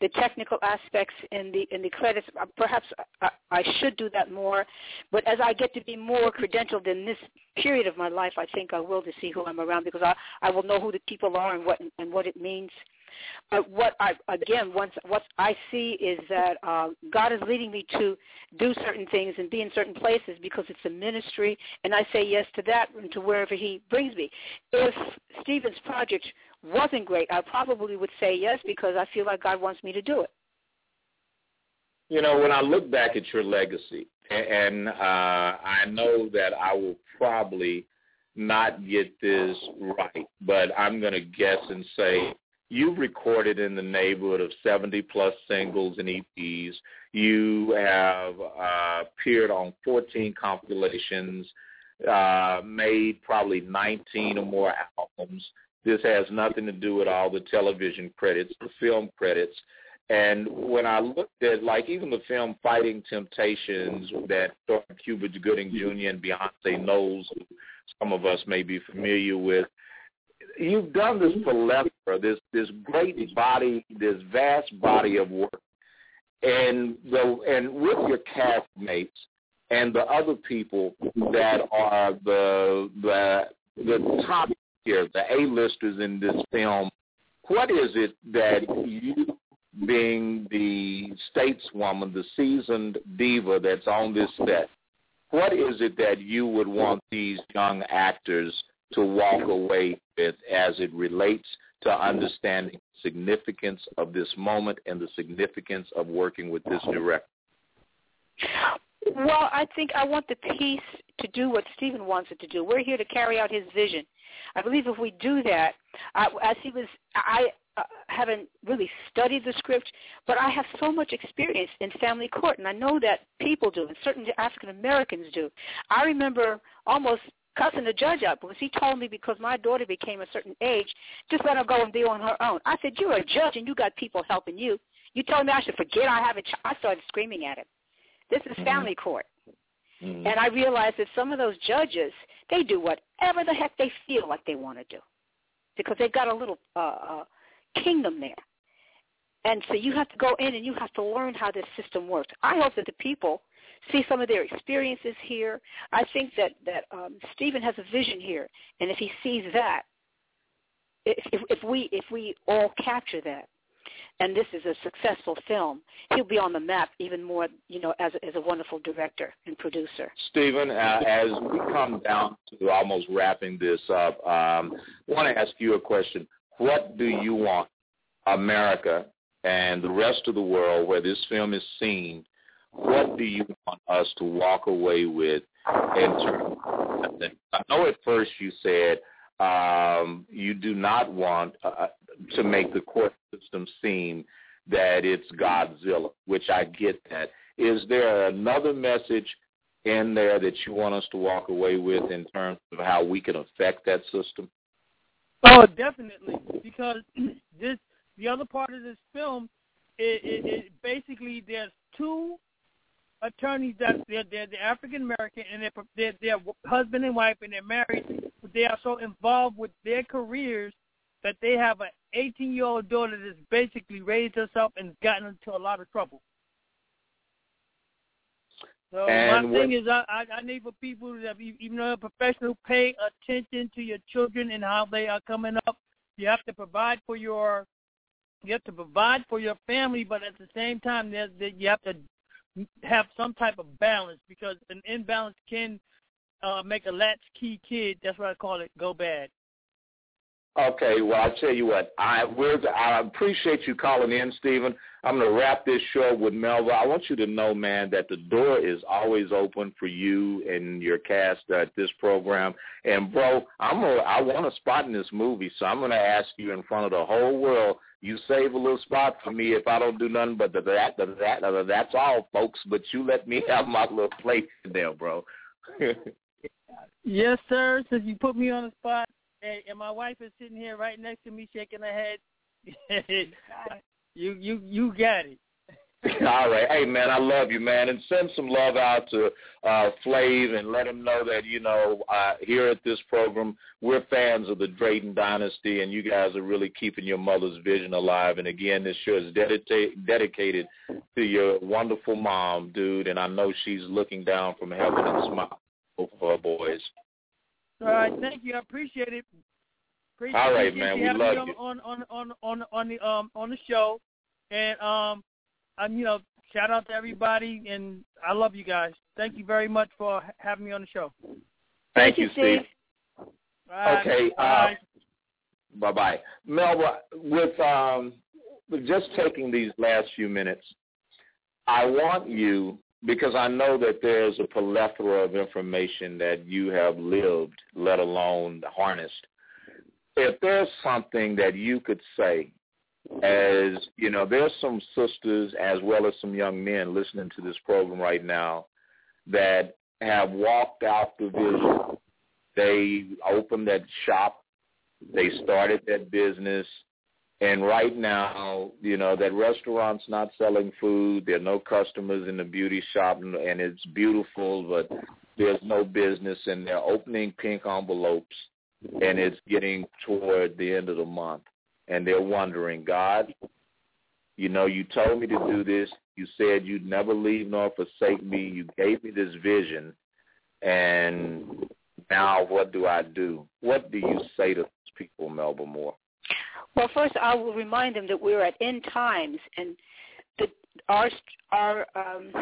the technical aspects in the in the credits. Uh, perhaps I, I should do that more, but as I get to be more credentialed in this period of my life, I think I will to see who I'm around because I I will know who the people are and what and what it means. But what I again once what I see is that uh, God is leading me to do certain things and be in certain places because it's a ministry, and I say yes to that and to wherever He brings me. If Stephen's project wasn't great, I probably would say yes because I feel like God wants me to do it. You know, when I look back at your legacy, and uh, I know that I will probably not get this right, but I'm going to guess and say you've recorded in the neighborhood of 70 plus singles and EPs. You have uh, appeared on 14 compilations, uh, made probably 19 or more albums. This has nothing to do with all the television credits, the film credits. And when I looked at, like, even the film Fighting Temptations that Cuba Gooding Jr. and Beyonce Knowles, some of us may be familiar with, you've done this mm-hmm. plethora, this this great body, this vast body of work, and the and with your castmates and the other people that are the the the top here, the A-listers in this film, what is it that you, being the stateswoman, the seasoned diva that's on this set, what is it that you would want these young actors to walk away with as it relates to understanding the significance of this moment and the significance of working with this director? Well, I think I want the piece to do what Stephen wants it to do. We're here to carry out his vision. I believe if we do that, uh, as he was, I uh, haven't really studied the script, but I have so much experience in family court, and I know that people do, and certain African Americans do. I remember almost cussing the judge up because he told me because my daughter became a certain age, just let her go and be on her own. I said, you're a judge and you got people helping you. You told me I should forget I have a child. I started screaming at him. This is mm-hmm. family court. Mm-hmm. And I realized that some of those judges, they do whatever the heck they feel like they want to do because they've got a little uh, uh, kingdom there. And so you have to go in and you have to learn how this system works. I hope that the people see some of their experiences here. I think that that um, Stephen has a vision here, and if he sees that, if, if we if we all capture that, and this is a successful film, he'll be on the map even more, you know, as as a wonderful director and producer. Stephen, uh, as we come down to almost wrapping this up, um, I want to ask you a question. What do you want America and the rest of the world where this film is seen what do you want us to walk away with in terms of things? I know at first you said um, you do not want uh, to make the court system seem that it's Godzilla, which I get that. Is there another message in there that you want us to walk away with in terms of how we can affect that system? Oh, definitely, because this the other part of this film, it, it, it basically there's two attorneys that they're, they're, they're African American and they're, they're they're husband and wife and they're married. But they are so involved with their careers that they have an 18 year old daughter that's basically raised herself and gotten into a lot of trouble. So And my thing what- is, I, I I need for people that even though professional, pay attention to your children and how they are coming up. You have to provide for your, you have to provide for your family, but at the same time, there's that you have to have some type of balance because an imbalance can uh, make a latchkey kid. That's what I call it. Go bad. Okay, well, I'll tell you what. I we're, I appreciate you calling in, Stephen. I'm going to wrap this show with Melba. I want you to know, man, that the door is always open for you and your cast at this program. And bro, I'm gonna, I want a spot in this movie, so I'm going to ask you in front of the whole world. You save a little spot for me if I don't do nothing but the, that, the, that, the, that's all, folks. But you let me have my little place there, bro. Yes, sir. Since you put me on the spot, and, and my wife is sitting here right next to me, shaking her head. you, you, you got it. All right. Hey, man, I love you, man. And send some love out to uh, Flav and let him know that, you know, uh, here at this program, we're fans of the Drayton Dynasty, and you guys are really keeping your mother's vision alive. And, again, this show is dedicated dedicated to your wonderful mom, dude, and I know she's looking down from heaven and smiling for her boys. All right, thank you. I appreciate it. Appreciate All right, man, you we love you. on on on on on the um on the show, and um, I'm you know shout out to everybody, and I love you guys. Thank you very much for having me on the show. Thank, you, Steve. All right, Okay, uh, bye. Bye bye, Melba. With um, with just taking these last few minutes, I want you because I know that there's a plethora of information that you have lived, let alone harnessed. If there's something that you could say, as you know, there's some sisters as well as some young men listening to this program right now that have walked out the vision. They opened that shop they started that business, and right now, you know, that restaurant's not selling food. There are no customers in the beauty shop, and it's beautiful, but there's no business, and they're opening pink envelopes, and it's getting toward the end of the month, and they're wondering, God, you know, you told me to do this. You said you'd never leave nor forsake me. You gave me this vision, and now what do I do? What do you say to people, Melba Moore? Well, first I will remind them that we're at end times, and that our our um,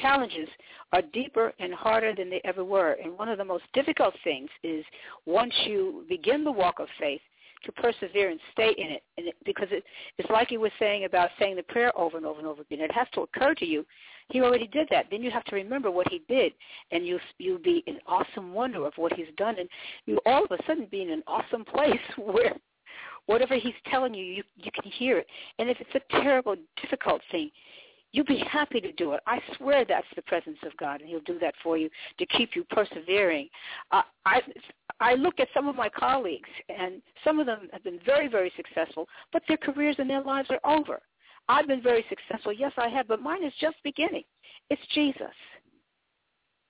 challenges are deeper and harder than they ever were. And one of the most difficult things is once you begin the walk of faith, to persevere and stay in it, and it because it, it's like you were saying about saying the prayer over and over and over again. It has to occur to you. He already did that. Then you have to remember what he did, and you you'll be in awesome wonder of what he's done, and you all of a sudden be in an awesome place where whatever he's telling you, you you can hear it. And if it's a terrible, difficult thing, you'll be happy to do it. I swear that's the presence of God, and he'll do that for you to keep you persevering. Uh, I I look at some of my colleagues, and some of them have been very, very successful, but their careers and their lives are over. I've been very successful, yes, I have, but mine is just beginning. It's Jesus.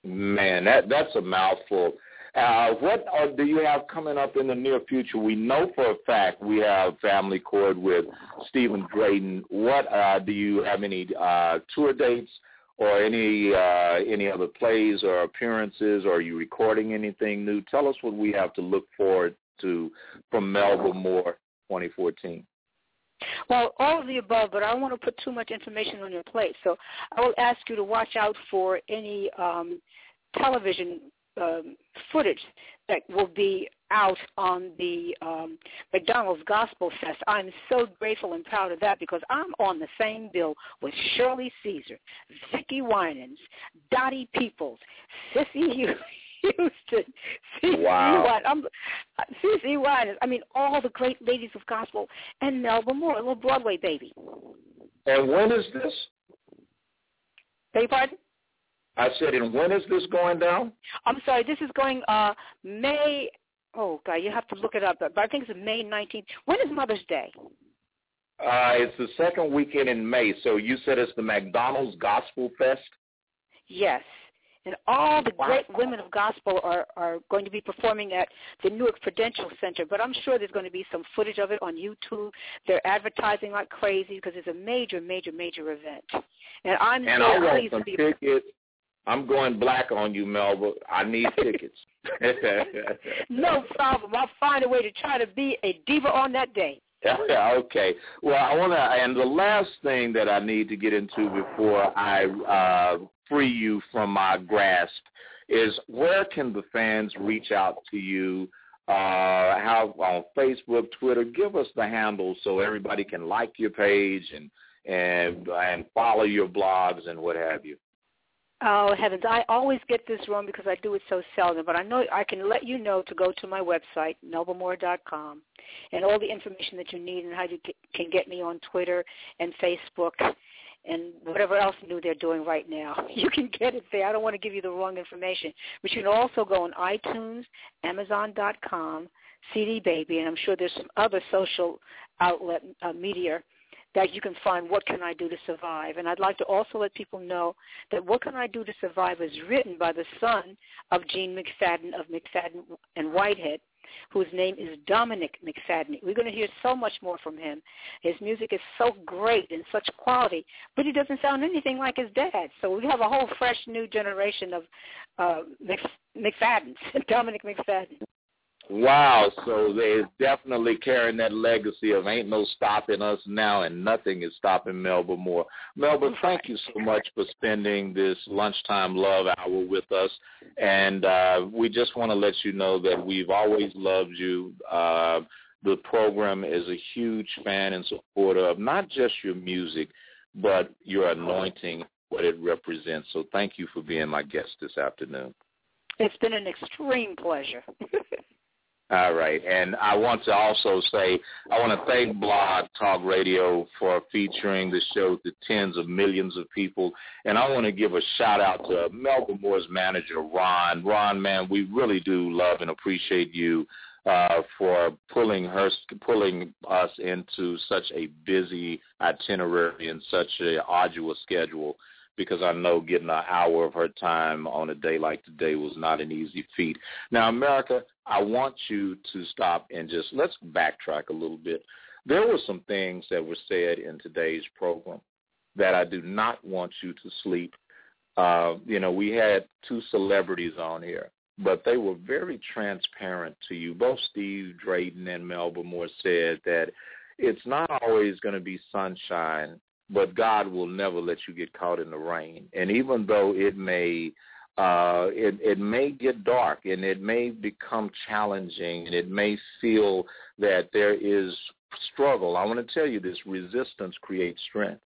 Man, that that's a mouthful. Uh, what uh, do you have coming up in the near future? We know for a fact we have Family Court with Stephen Drayton. What uh, do you have any uh, tour dates or any uh, any other plays or appearances? Or are you recording anything new? Tell us what we have to look forward to from Melba Moore 2014. Well, all of the above, but I don't want to put too much information on your plate. So I will ask you to watch out for any um, television um, footage that will be out on the um, McDonald's Gospel Fest. I'm so grateful and proud of that because I'm on the same bill with Shirley Caesar, Vicki Winans, Dottie Peoples, Cissy Houston, CeCe Wow. White. I'm CeCe Winans. I mean, all the great ladies of gospel and Melba Moore, a little Broadway baby. And when is this? Beg your pardon? I said, and when is this going down? I'm sorry. This is going uh May. Oh God, you have to look it up. But I think it's May 19th. When is Mother's Day? Uh, it's the second weekend in May. So you said it's the McDonald's Gospel Fest. Yes. And all the Wow. great women of gospel are, are going to be performing at the Newark Prudential Center. But I'm sure there's going to be some footage of it on YouTube. They're advertising like crazy because it's a major, major, major event. And I'm And so I want pleased some to be tickets. I'm going black on you, Melba. I need tickets. no problem. I'll find a way to try to be a diva on that day. Okay. Well, I want to, and the last thing that I need to get into before I uh, free you from my grasp is where can the fans reach out to you? Uh, how on Facebook, Twitter? Give us the handle so everybody can like your page and and and follow your blogs and what have you. Oh heavens! I always get this wrong because I do it so seldom. But I know I can let you know to go to my website melbamoore.com and all the information that you need and how you can get me on Twitter and Facebook and whatever else new they're doing right now. You can get it there. I don't want to give you the wrong information, but you can also go on iTunes, Amazon.com, CD Baby, and I'm sure there's some other social outlet uh, media that you can find what can I do to survive. And I'd like to also let people know that What Can I Do to Survive is written by the son of Gene McFadden of McFadden and Whitehead, whose name is Dominic McFadden. We're going to hear so much more from him. His music is so great and such quality, but he doesn't sound anything like his dad. So we have a whole fresh new generation of uh, Mc, McFaddens, Dominic McFadden. Wow, so they're definitely carrying that legacy of ain't no stopping us now and nothing is stopping Melba Moore. Melba, thank you so much for spending this lunchtime love hour with us. And uh, we just want to let you know that we've always loved you. Uh, the program is a huge fan and supporter of not just your music, but your anointing, what it represents. So thank you for being my guest this afternoon. It's been an extreme pleasure. All right. And I want to also say I want to thank Blog Talk Radio for featuring the show to tens of millions of people. And I want to give a shout out to Melba Moore's manager, Ron. Ron, man, we really do love and appreciate you uh, for pulling her, pulling us into such a busy itinerary and such a arduous schedule because I know getting an hour of her time on a day like today was not an easy feat. Now, America, I want you to stop and just let's backtrack a little bit. There were some things that were said in today's program that I do not want you to sleep. Uh, you know, we had two celebrities on here, but they were very transparent to you. Both Steve Drayton and Melba Moore said that it's not always going to be sunshine but God will never let you get caught in the rain. And even though it may uh it it may get dark and it may become challenging and it may feel that there is struggle. I want to tell you this resistance creates strength.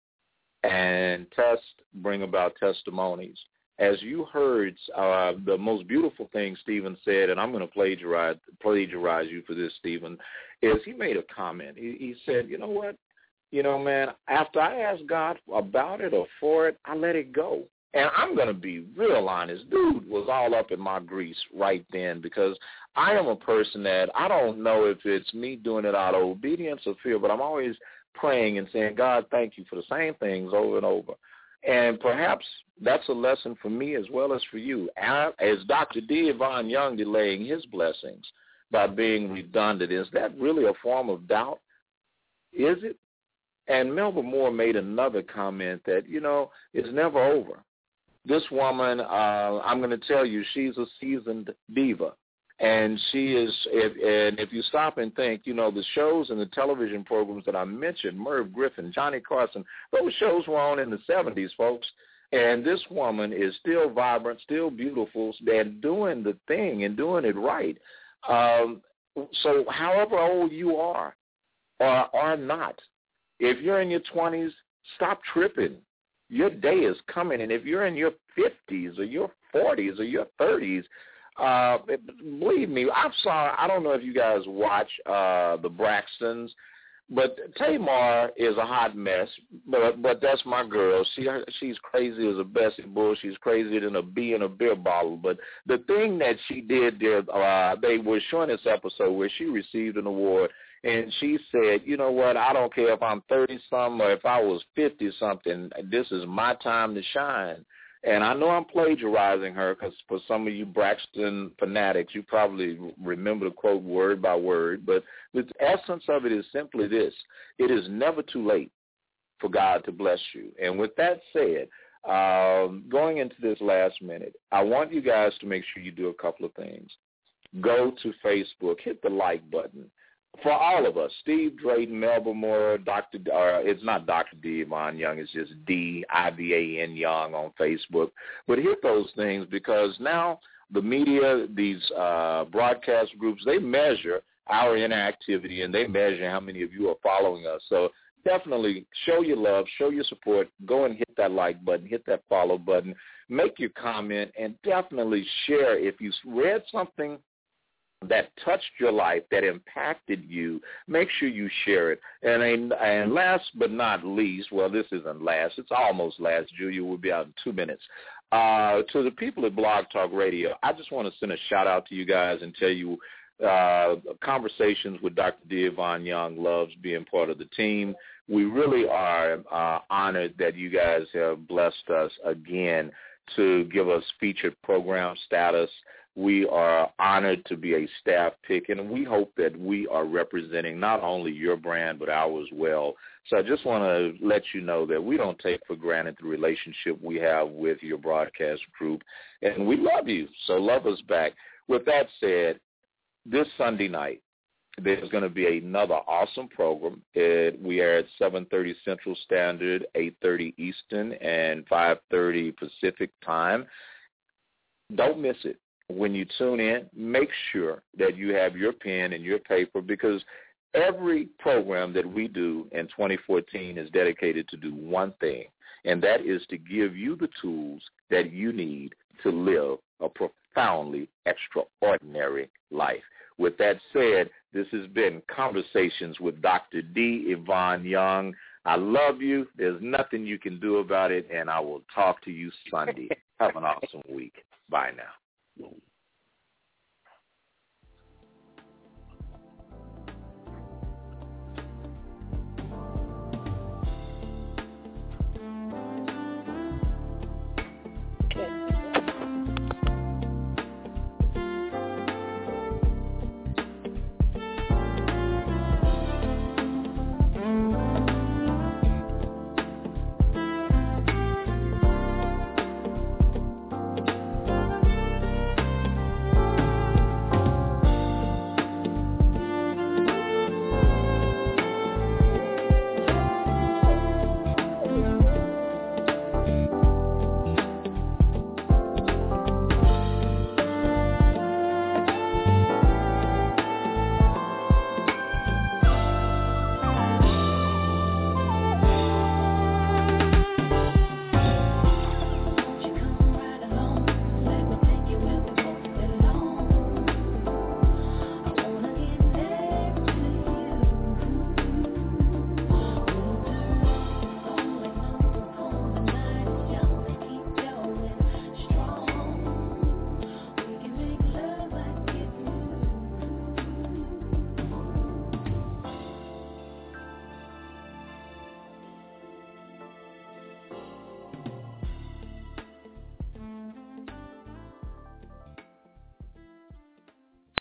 And tests bring about testimonies. As you heard, uh, the most beautiful thing Stephen said, and I'm going to plagiarize plagiarize you for this, Stephen, is he made a comment. He, he said, "You know what? You know, man, after I asked God about it or for it, I let it go. And I'm going to be real honest. Dude was all up in my grease right then because I am a person that I don't know if it's me doing it out of obedience or fear, but I'm always praying and saying, God, thank you for the same things over and over. And perhaps that's a lesson for me as well as for you. As Dr. D. Yvonne Young delaying his blessings by being redundant, is that really a form of doubt? Is it? And Melba Moore made another comment that, you know, it's never over. This woman, uh, I'm going to tell you, she's a seasoned diva. And she is, if, and if you stop and think, you know, the shows and the television programs that I mentioned, Merv Griffin, Johnny Carson, those shows were on in the 70s, folks. And this woman is still vibrant, still beautiful, and doing the thing and doing it right. Um, so however old you are or are not, if you're in your 20s, stop tripping. Your day is coming. And if you're in your 50s or your 40s or your 30s, uh, believe me, I'm sorry. I don't know if you guys watch uh, the Braxtons, but Tamar is a hot mess, but but that's my girl. She she's crazy as a Bessie Bull. She's crazier than a bee in a beer bottle. But the thing that she did there, uh, they were showing this episode where she received an award and she said, you know what, I don't care if I'm 30 something or if I was 50 something, this is my time to shine. And I know I'm plagiarizing her because for some of you Braxton fanatics, you probably remember the quote word by word. But the essence of it is simply this. It is never too late for God to bless you. And with that said, um, going into this last minute, I want you guys to make sure you do a couple of things. Go to Facebook, hit the like button for all of us, Steve Drayton, Melba Moore, Dr. Uh, it's not Dr. D. Ivan Young, it's just D I V A N Young on Facebook. But hit those things because now the media, these uh, broadcast groups, they measure our inactivity and they measure how many of you are following us. So definitely show your love, show your support, go and hit that like button, hit that follow button, make your comment, and definitely share if you read something that touched your life, that impacted you, make sure you share it. And and last but not least, well, this isn't last. It's almost last. Julia will be out in two minutes. Uh, to the people at Blog Talk Radio, I just want to send a shout out to you guys and tell you uh, conversations with Dr. D. Young loves being part of the team. We really are uh, honored that you guys have blessed us again to give us featured program status we are honored to be a staff pick, and we hope that we are representing not only your brand but ours as well. So I just want to let you know that we don't take for granted the relationship we have with your broadcast group, and we love you. So love us back. With that said, this Sunday night, there's going to be another awesome program. It, we are at 7.30 Central Standard, 8.30 Eastern, and 5.30 Pacific Time. Don't miss it when you tune in, make sure that you have your pen and your paper because every program that we do in 2014 is dedicated to do one thing, and that is to give you the tools that you need to live a profoundly extraordinary life. With that said, this has been Conversations with Dr. D. Ivan Young. I love you. There's nothing you can do about it, and I will talk to you Sunday. Have an awesome week. Bye now. Boom.